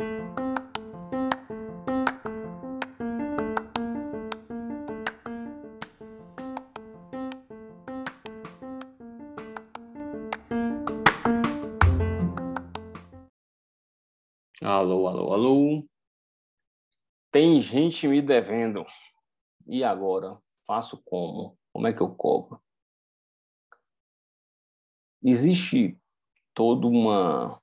Alô, alô, alô. Tem gente me devendo. E agora? Faço como? Como é que eu cobro? Existe toda uma,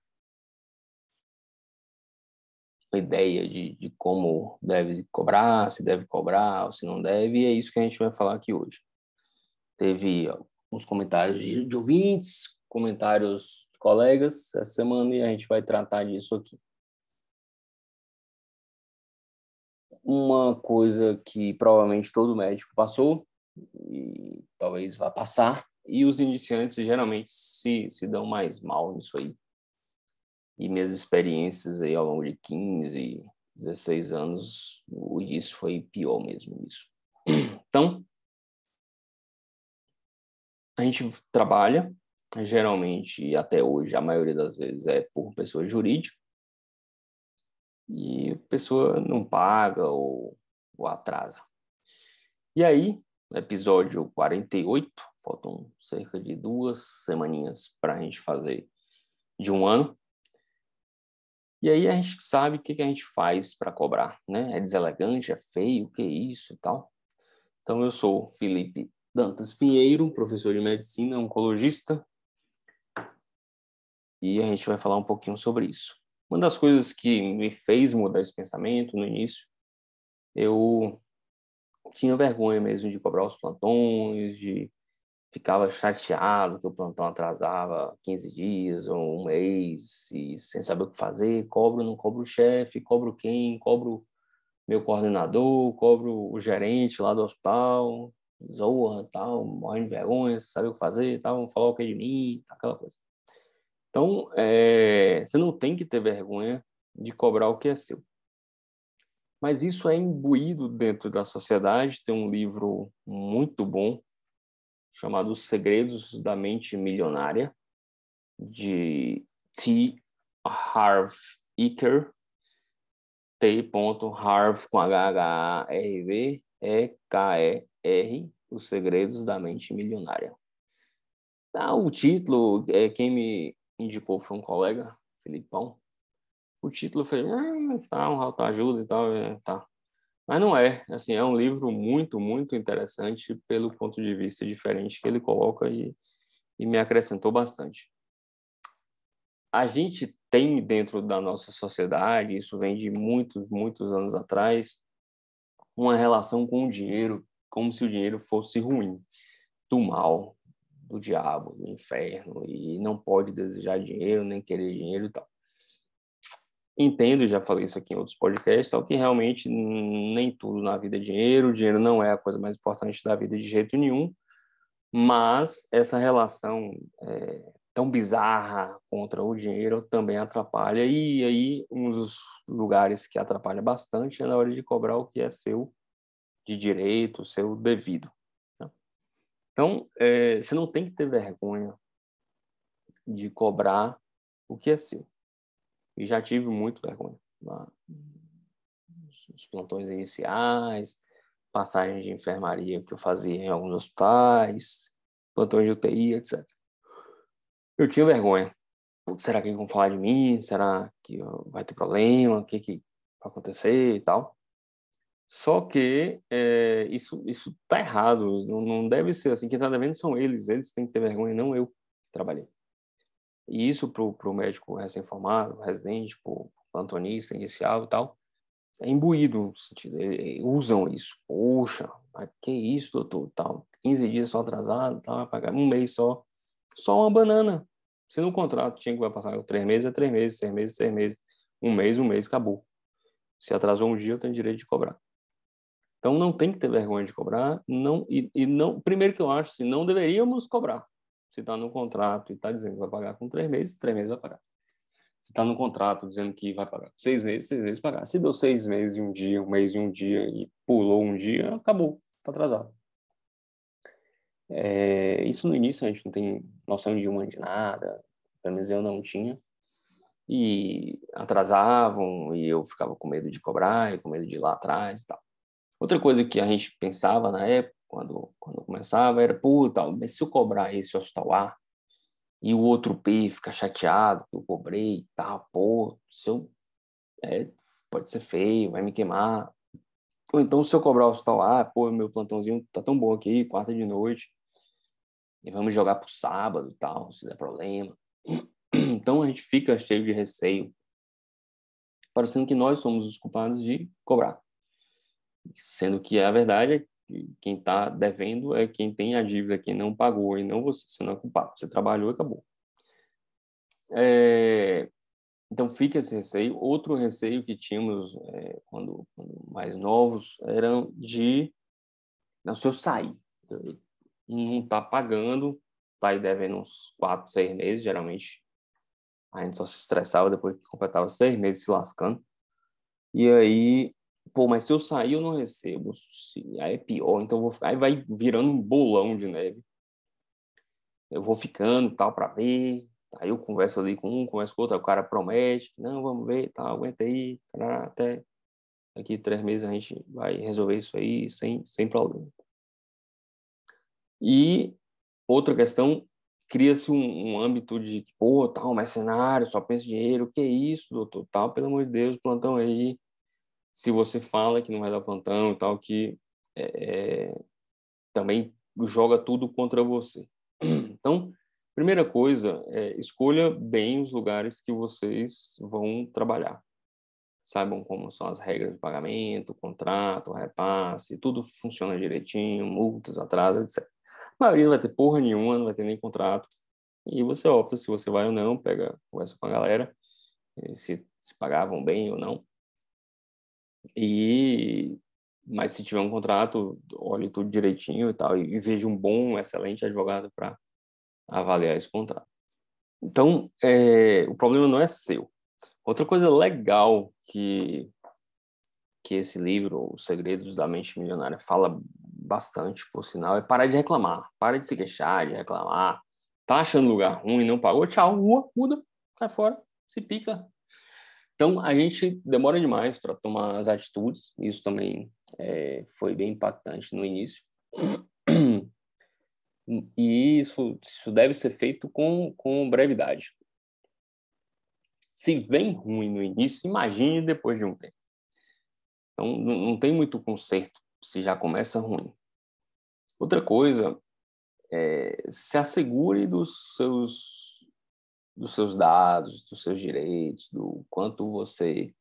uma ideia de, de como deve cobrar, se deve cobrar ou se não deve, e é isso que a gente vai falar aqui hoje. Teve alguns comentários de, de ouvintes, comentários de colegas essa semana, e a gente vai tratar disso aqui. uma coisa que provavelmente todo médico passou e talvez vá passar, e os iniciantes geralmente se, se dão mais mal nisso aí. E minhas experiências aí ao longo de 15, 16 anos, isso foi pior mesmo isso. Então, a gente trabalha, geralmente, até hoje, a maioria das vezes é por pessoa jurídica, e a pessoa não paga ou, ou atrasa. E aí, episódio 48, faltam cerca de duas semaninhas para a gente fazer de um ano. E aí a gente sabe o que, que a gente faz para cobrar, né? É deselegante, é feio, o que é isso e tal. Então eu sou Felipe Dantas Pinheiro, professor de medicina, oncologista, e a gente vai falar um pouquinho sobre isso. Uma das coisas que me fez mudar esse pensamento no início, eu tinha vergonha mesmo de cobrar os plantões, de ficava chateado que o plantão atrasava 15 dias ou um mês e sem saber o que fazer, cobro, não cobro o chefe, cobro quem, cobro meu coordenador, cobro o gerente lá do hospital, zoa, tal, morrendo de vergonha, sabe o que fazer, tal, vão falar o que de mim, aquela coisa. Então, é, você não tem que ter vergonha de cobrar o que é seu. Mas isso é imbuído dentro da sociedade. Tem um livro muito bom chamado Os Segredos da Mente Milionária, de T. Harv Eker, T. Harv com H-H-A-R-V, E-K-E-R, Os Segredos da Mente Milionária. Ah, o título, é, quem me indicou foi um colega, Filipão. O título foi, ah, tá, um autoajuda e tal, é, tá. Mas não é, assim, é um livro muito, muito interessante pelo ponto de vista diferente que ele coloca e, e me acrescentou bastante. A gente tem dentro da nossa sociedade, isso vem de muitos, muitos anos atrás, uma relação com o dinheiro como se o dinheiro fosse ruim, do mal, do diabo, do inferno, e não pode desejar dinheiro, nem querer dinheiro e tal. Entendo, já falei isso aqui em outros podcasts, só que realmente nem tudo na vida é dinheiro, o dinheiro não é a coisa mais importante da vida de jeito nenhum, mas essa relação é, tão bizarra contra o dinheiro também atrapalha, e aí um dos lugares que atrapalha bastante é na hora de cobrar o que é seu de direito, seu devido. Então, é, você não tem que ter vergonha de cobrar o que é seu. E já tive muito vergonha. Lá, os plantões iniciais, passagens de enfermaria que eu fazia em alguns hospitais, plantões de UTI, etc. Eu tinha vergonha. Será que vão falar de mim? Será que vai ter problema? O que, que vai acontecer e tal? Só que é, isso isso tá errado, não, não deve ser assim. Quem está devendo são eles, eles têm que ter vergonha, não eu que trabalhei. E isso para o médico recém-formado, residente, para o plantonista inicial e tal, é imbuído no sentido, usam isso. Poxa, que isso, doutor? Tal, 15 dias só atrasado, tal, vai pagar um mês só. Só uma banana. Se no contrato tinha que vai passar três meses, é três meses, seis meses, seis meses. Um mês, um mês, acabou. Se atrasou um dia, eu tenho direito de cobrar. Então não tem que ter vergonha de cobrar, não e, e não. Primeiro que eu acho, se assim, não deveríamos cobrar. Se está no contrato e está dizendo que vai pagar com três meses, três meses vai pagar. Se está no contrato dizendo que vai pagar seis meses, seis meses pagar. Se deu seis meses e um dia, um mês e um dia e pulou um dia, acabou, está atrasado. É, isso no início a gente não tem noção de uma de nada, pelo menos eu não tinha. e atrasavam e eu ficava com medo de cobrar e com medo de ir lá atrás e tal. Outra coisa que a gente pensava na época, quando, quando começava, era, pô, tal, mas se eu cobrar esse hospital A e o outro P ficar chateado que eu cobrei tal, pô, se eu, é, pode ser feio, vai me queimar. Ou então, se eu cobrar o hospital A, pô, meu plantãozinho tá tão bom aqui, quarta de noite, e vamos jogar pro sábado e tal, se der problema. Então a gente fica cheio de receio, parecendo que nós somos os culpados de cobrar. Sendo que a verdade é quem está devendo é quem tem a dívida, quem não pagou, e não você, você não é culpado. Você trabalhou e acabou. É, então fica esse receio. Outro receio que tínhamos é, quando, quando, mais novos era de, não, se eu sair, não está pagando, está aí devendo uns quatro, seis meses, geralmente a gente só se estressava depois que completava seis meses se lascando. E aí, pô, mas se eu sair eu não recebo. Aí é pior, então vou ficar. Aí vai virando um bolão de neve. Eu vou ficando tal para ver. Aí eu converso ali com um, converso com outro, o cara promete, não, vamos ver, tal, aguenta aí, até daqui três meses a gente vai resolver isso aí sem, sem problema. E outra questão cria-se um, um, âmbito de, pô, tal, mercenário, só pensa em dinheiro, que isso, doutor, tal, pelo amor de Deus, plantão aí. Se você fala que não vai dar plantão e tal, que é, é também joga tudo contra você. Então, primeira coisa, é, escolha bem os lugares que vocês vão trabalhar. Saibam como são as regras de pagamento, contrato, repasse, tudo funciona direitinho, multas, atrasos, etc. A maioria não vai ter porra nenhuma, não vai ter nem contrato. E você opta se você vai ou não, pega, conversa com a galera, se, se pagavam bem ou não. E mas se tiver um contrato, olhe tudo direitinho e tal, e, e veja um bom, excelente advogado para avaliar esse contrato. Então, é, o problema não é seu. Outra coisa legal que que esse livro, Os Segredos da Mente Milionária, fala bastante, por sinal, é parar de reclamar. Para de se queixar, de reclamar. Tá achando lugar ruim, não pagou? Tchau, rua, muda, cai fora, se pica. Então, a gente demora demais para tomar as atitudes. Isso também é, foi bem impactante no início. E isso, isso deve ser feito com, com brevidade. Se vem ruim no início, imagine depois de um tempo. Então, não tem muito conserto se já começa ruim. Outra coisa, é, se assegure dos seus, dos seus dados, dos seus direitos, do quanto você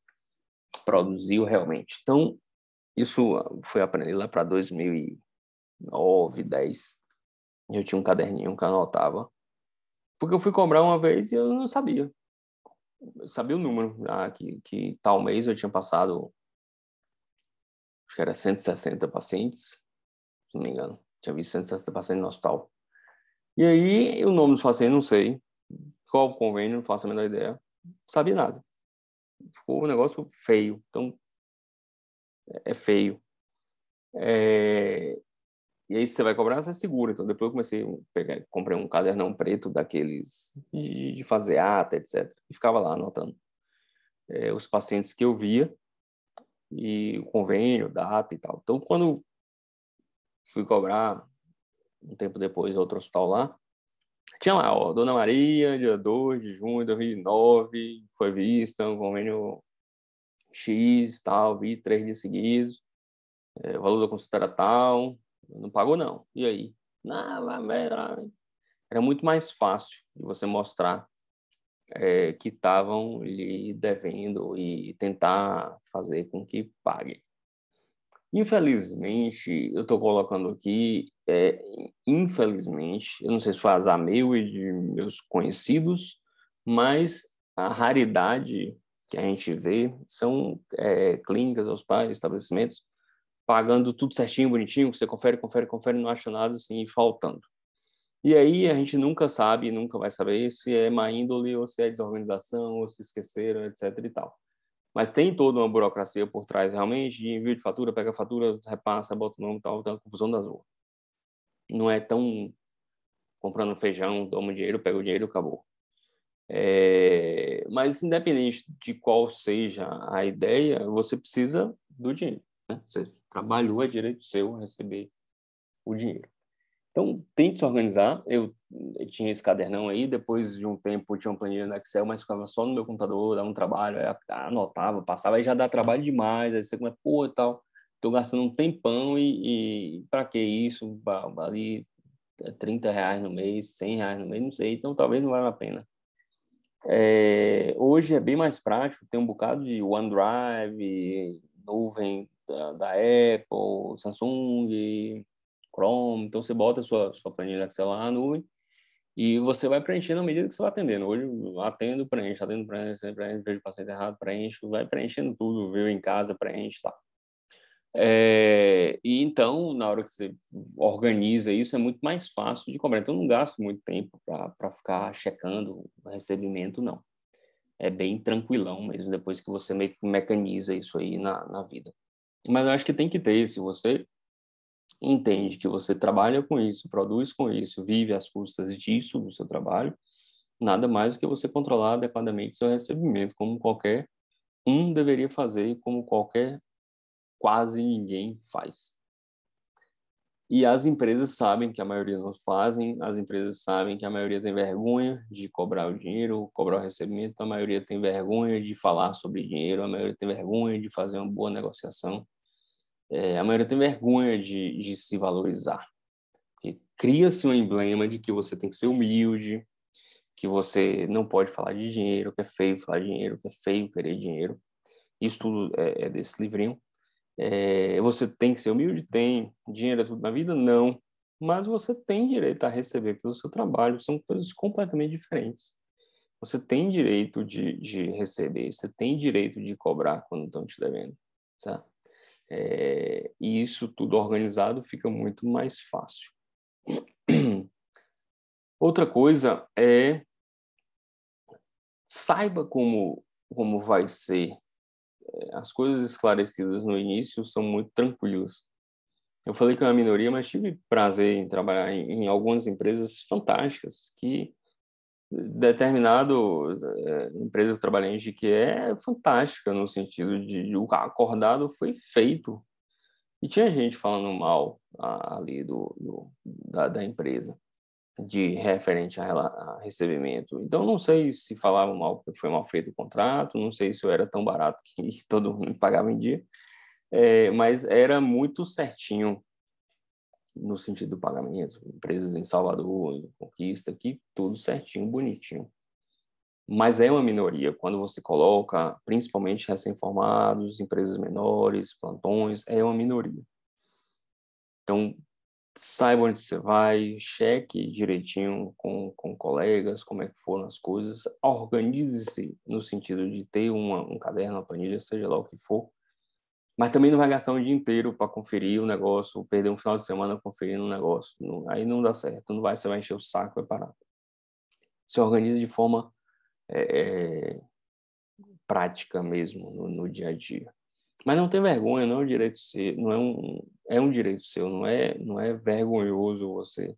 produziu realmente. Então, isso foi aprender lá para 2009, 10. Eu tinha um caderninho que anotava. Porque eu fui cobrar uma vez e eu não sabia. Eu sabia o número, ah, que, que tal mês eu tinha passado acho que era 160 pacientes, se não me engano. Tinha visto 160 pacientes no hospital. E aí, o nome dos pacientes, não sei. Qual o convênio, não faço a menor ideia. Não sabia nada. Ficou um negócio feio. Então, é feio. É... E aí, você vai cobrar, você segura. Então, depois eu comecei a pegar, comprei um cadernão preto daqueles de, de fazer ata, etc. E ficava lá anotando é, os pacientes que eu via e o convênio, data e tal. Então, quando fui cobrar, um tempo depois, outro hospital lá, tinha lá, ó, Dona Maria, dia 2 de junho de 2009, foi vista, um convênio X, tal, vi três dias seguidos, é, o valor da consulta era tal, não pagou não. E aí? Não, era, era muito mais fácil de você mostrar é, que estavam lhe devendo e tentar fazer com que paguem. Infelizmente, eu estou colocando aqui, é, infelizmente, eu não sei se foi azar meu e de meus conhecidos, mas a raridade que a gente vê são é, clínicas, hospitais, estabelecimentos, pagando tudo certinho, bonitinho, você confere, confere, confere, não acha nada assim, faltando. E aí a gente nunca sabe, nunca vai saber se é má índole ou se é desorganização ou se esqueceram, etc e tal. Mas tem toda uma burocracia por trás realmente de envio de fatura, pega a fatura, repassa, bota o nome e tal, tá confusão das ruas. Não é tão comprando feijão, toma dinheiro, pega o dinheiro, acabou. É, mas independente de qual seja a ideia, você precisa do dinheiro. Né? Você trabalhou, é direito seu receber o dinheiro. Então, tente se organizar. Eu, eu, tinha esse cadernão aí, depois de um tempo tinha uma planilha no Excel, mas ficava só no meu computador, dava um trabalho, anotava, passava, aí já dá trabalho demais, aí você começa, pô, e tal, tô gastando um tempão e, e para que isso? Ali 30 reais no mês, 100 reais no mês, não sei, então talvez não valha a pena. É, hoje é bem mais prático, tem um bocado de OneDrive, nuvem da, da Apple, Samsung, Chrome, então você bota a sua, sua planilha Excel lá na nuvem e você vai preenchendo à medida que você vai atendendo. Hoje atendo, preencho, atendo, preencho, preencho, vejo o paciente errado, preencho, vai preenchendo tudo, viu em casa, preenche, tá. É, e então, na hora que você organiza isso, é muito mais fácil de cobrar. Então, não gasto muito tempo para ficar checando o recebimento, não. É bem tranquilão mesmo, depois que você me mecaniza isso aí na, na vida. Mas eu acho que tem que ter, se você entende que você trabalha com isso, produz com isso, vive às custas disso, do seu trabalho, nada mais do que você controlar adequadamente seu recebimento, como qualquer um deveria fazer, como qualquer quase ninguém faz. E as empresas sabem que a maioria não fazem, as empresas sabem que a maioria tem vergonha de cobrar o dinheiro, cobrar o recebimento, a maioria tem vergonha de falar sobre dinheiro, a maioria tem vergonha de fazer uma boa negociação, é, a maioria tem vergonha de, de se valorizar. Cria-se um emblema de que você tem que ser humilde, que você não pode falar de dinheiro, que é feio falar de dinheiro, que é feio querer dinheiro. Isso tudo é, é desse livrinho. É, você tem que ser humilde? Tem. Dinheiro é tudo na vida? Não. Mas você tem direito a receber pelo seu trabalho. São coisas completamente diferentes. Você tem direito de, de receber, você tem direito de cobrar quando estão te devendo. Tá? É, e isso tudo organizado fica muito mais fácil. Outra coisa é saiba como, como vai ser as coisas esclarecidas no início são muito tranquilas. Eu falei que é uma minoria, mas tive prazer em trabalhar em, em algumas empresas fantásticas que determinado é, empresa que eu trabalhei em que é fantástica no sentido de, o acordado foi feito e tinha gente falando mal ali do, do da, da empresa de referente a, a, recebimento. Então, não sei se falavam mal porque foi mal feito o contrato, não sei se eu era tão barato que todo mundo pagava em dia, é, mas era muito certinho no sentido do pagamento. Empresas em Salvador, em Conquista, aqui, tudo certinho, bonitinho. Mas é uma minoria quando você coloca, principalmente recém-formados, empresas menores, plantões, é uma minoria. Então, saiba onde você vai, cheque direitinho com, com colegas, como é que foram as coisas, organize-se no sentido de ter uma, um caderno, uma planilha, seja lá o que for, mas também não vai gastar um dia inteiro para conferir o negócio, perder um final de semana conferindo um negócio, não, aí não dá certo, não vai, você vai encher o saco, vai parar. Se organize de forma é, prática mesmo, no, no dia a dia. Mas não tem vergonha, não é um direito seu, não é um é um direito seu, não é não é vergonhoso você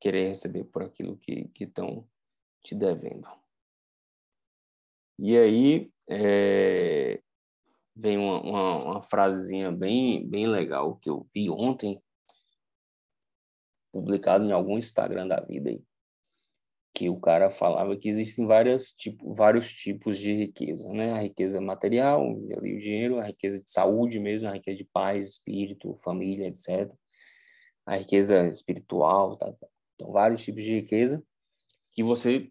querer receber por aquilo que estão te devendo. E aí é, vem uma, uma, uma frasezinha bem bem legal que eu vi ontem publicado em algum Instagram da vida aí que o cara falava que existem várias, tipo, vários tipos de riqueza, né? A riqueza material, ali o dinheiro, a riqueza de saúde mesmo, a riqueza de paz, espírito, família, etc. A riqueza espiritual, tá, tá. Então, vários tipos de riqueza que você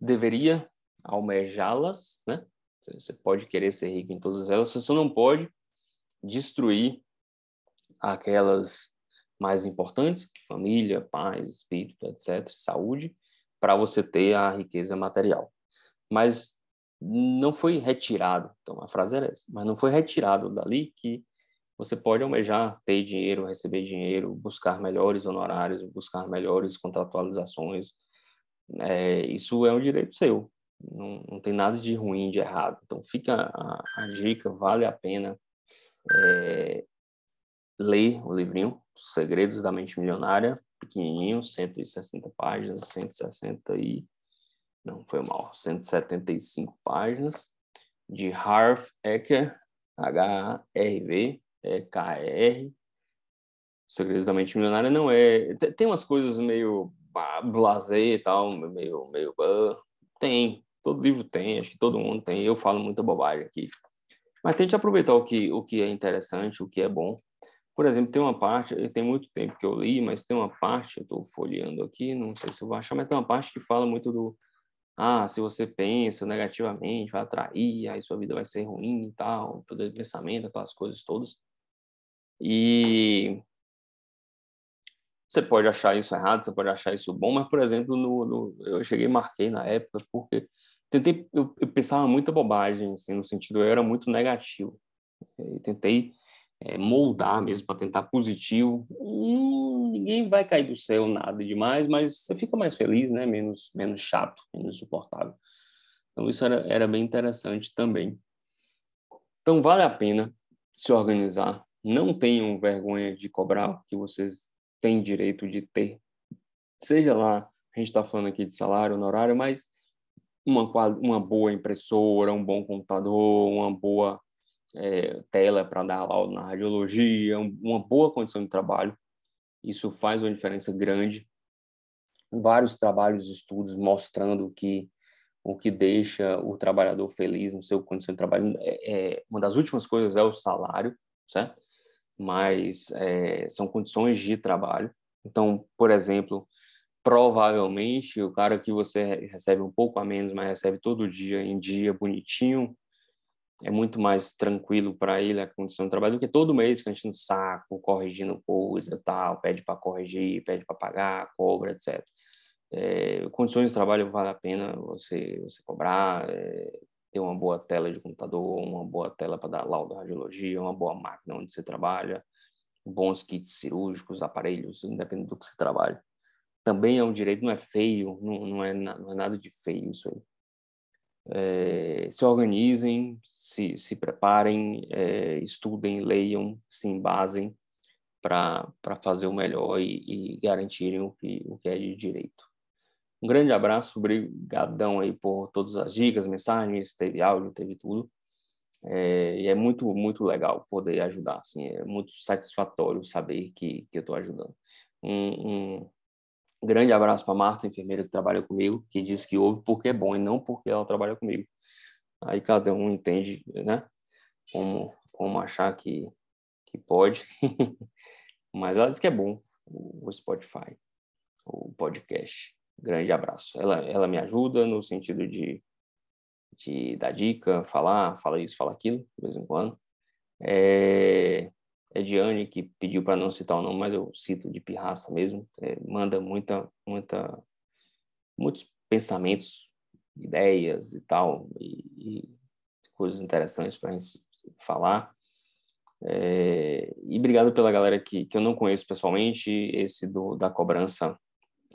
deveria almejá-las, né? Você pode querer ser rico em todas elas, você só não pode destruir aquelas mais importantes, família, paz, espírito, etc., saúde, para você ter a riqueza material. Mas não foi retirado, então a frase era essa, mas não foi retirado dali que você pode almejar ter dinheiro, receber dinheiro, buscar melhores honorários, buscar melhores contratualizações. É, isso é um direito seu, não, não, tem nada de ruim, de errado. Então fica a, a dica, vale a pena é, ler o livrinho Segredos da Mente Milionária, pequenininho, 160 páginas, 169 não foi mal, 175 páginas, de Harv Eker, H-A-R-V, E-K-E-R. Segredos da Mente Milionária não é... Tem umas coisas meio blasé e tal, meio... meio tem, todo livro tem, acho que todo mundo tem. Eu falo muita bobagem aqui. Mas tente aproveitar o que, o que é interessante, o que é bom. Por exemplo, tem uma parte, tem muito tempo que eu li, mas tem uma parte, eu estou folheando aqui, não sei se eu vou achar, mas tem uma parte que fala muito do, ah, se você pensa negativamente, vai atrair, aí sua vida vai ser ruim e tal, poder de pensamento, aquelas coisas todas. E você pode achar isso errado, você pode achar isso bom, mas, por exemplo, no, no eu cheguei e marquei na época porque tentei, eu, eu, pensava muita bobagem, assim, no sentido, eu era muito negativo. E tentei é, moldar mesmo para tentar positivo. Hum, ninguém vai cair do céu nada demais, mas você fica mais feliz, né? Menos, menos chato, menos suportável. Então isso era, era bem interessante também. Então vale a pena se organizar. Não tenham vergonha de cobrar o que vocês têm direito de ter. Seja lá, a gente está falando aqui de salário, honorário, mas uma, uma boa impressora, um bom computador, uma boa é, tela para dar aula na radiologia, uma boa condição de trabalho. Isso faz uma diferença grande. Vários trabalhos e estudos mostrando que o que deixa o trabalhador feliz no seu condição de trabalho é, é uma das últimas coisas é o salário, certo? Mas é, são condições de trabalho. Então, por exemplo, provavelmente o cara que você recebe um pouco a menos, mas recebe todo dia em dia bonitinho, é muito mais tranquilo para ele a condição de trabalho do que todo mês que a gente no saco, corrigindo coisa tal, pede para corrigir, pede para pagar, cobra, etc. É, condições de trabalho vale a pena você, você cobrar, é, ter uma boa tela de computador, uma boa tela para dar laudo radiologia, uma boa máquina onde você trabalha, bons kits cirúrgicos, aparelhos, independente do que você trabalha. Também é um direito, não é feio, não, não, é, não é nada de feio isso aí é, se organizem, se, se preparem, é, estudem, leiam, se embasem para fazer o melhor e, e, garantirem o que, o que é de direito. Um grande abraço, obrigadão aí por todas as dicas, mensagens, teve áudio, teve tudo. É, e é muito, muito legal poder ajudar, assim, é muito satisfatório saber que, que eu estou ajudando. Um, um, grande abraço para Marta, enfermeira que trabalha comigo, que diz que ouve porque é bom e não porque ela trabalha comigo. Aí cada um entende, né? Como, como achar que, que pode. Mas ela diz que é bom o Spotify, o podcast. Grande abraço. Ela, ela me ajuda no sentido de, de dar dica, falar, fala isso, fala aquilo, de vez em quando. É, é Diane que pediu para não citar o nome, mas eu cito de pirraça mesmo. É, manda muita, muita, muitos pensamentos, ideias e tal, e, e coisas interessantes para a gente falar. É, e obrigado pela galera que, que eu não conheço pessoalmente. Esse do, da cobrança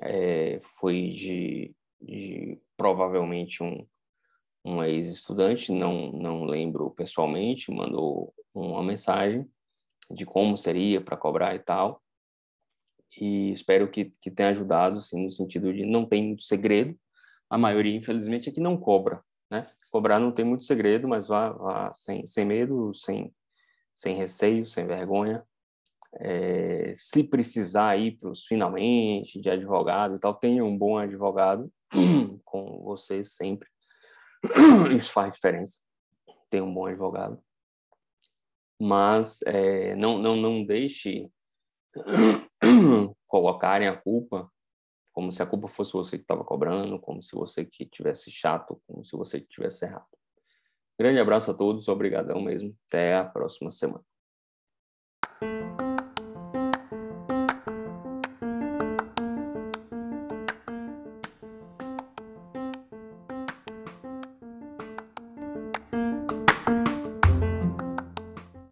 é, foi de, de provavelmente um, um ex-estudante, não, não lembro pessoalmente, mandou uma mensagem de como seria para cobrar e tal. E espero que, que tenha ajudado, assim, no sentido de não tem muito segredo. A maioria, infelizmente, é que não cobra, né? Cobrar não tem muito segredo, mas vá, vá sem, sem medo, sem, sem receio, sem vergonha. É, se precisar ir para os finalmente de advogado e tal, tenha um bom advogado com você sempre. Isso faz diferença. Ter um bom advogado mas é, não, não, não deixe colocarem a culpa como se a culpa fosse você que estava cobrando, como se você que tivesse chato, como se você que tivesse errado. Grande abraço a todos, obrigadão mesmo. Até a próxima semana.